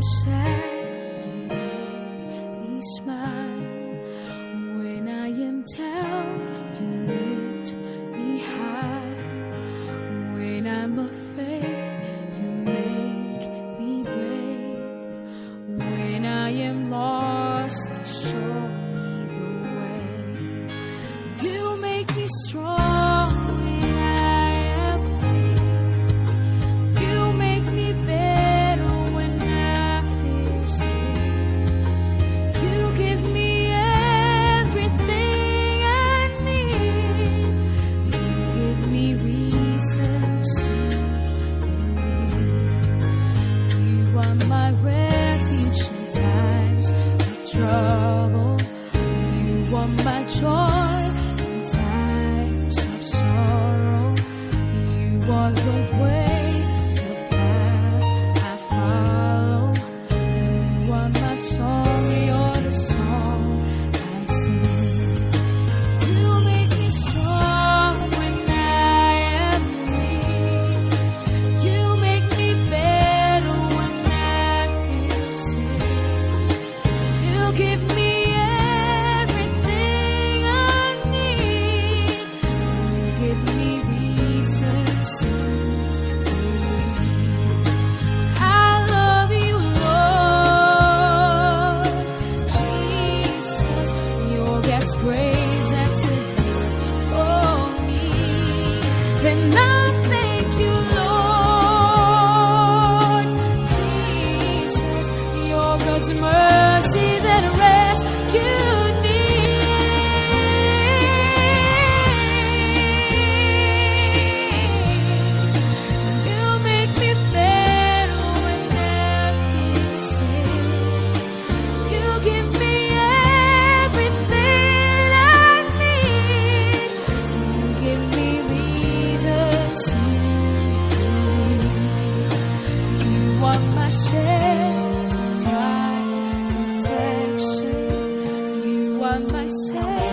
I'm sad. He smiled when I am down. He lift me high when I'm afraid. You make me brave when I am lost. Show me the way. You make me strong. Can I? say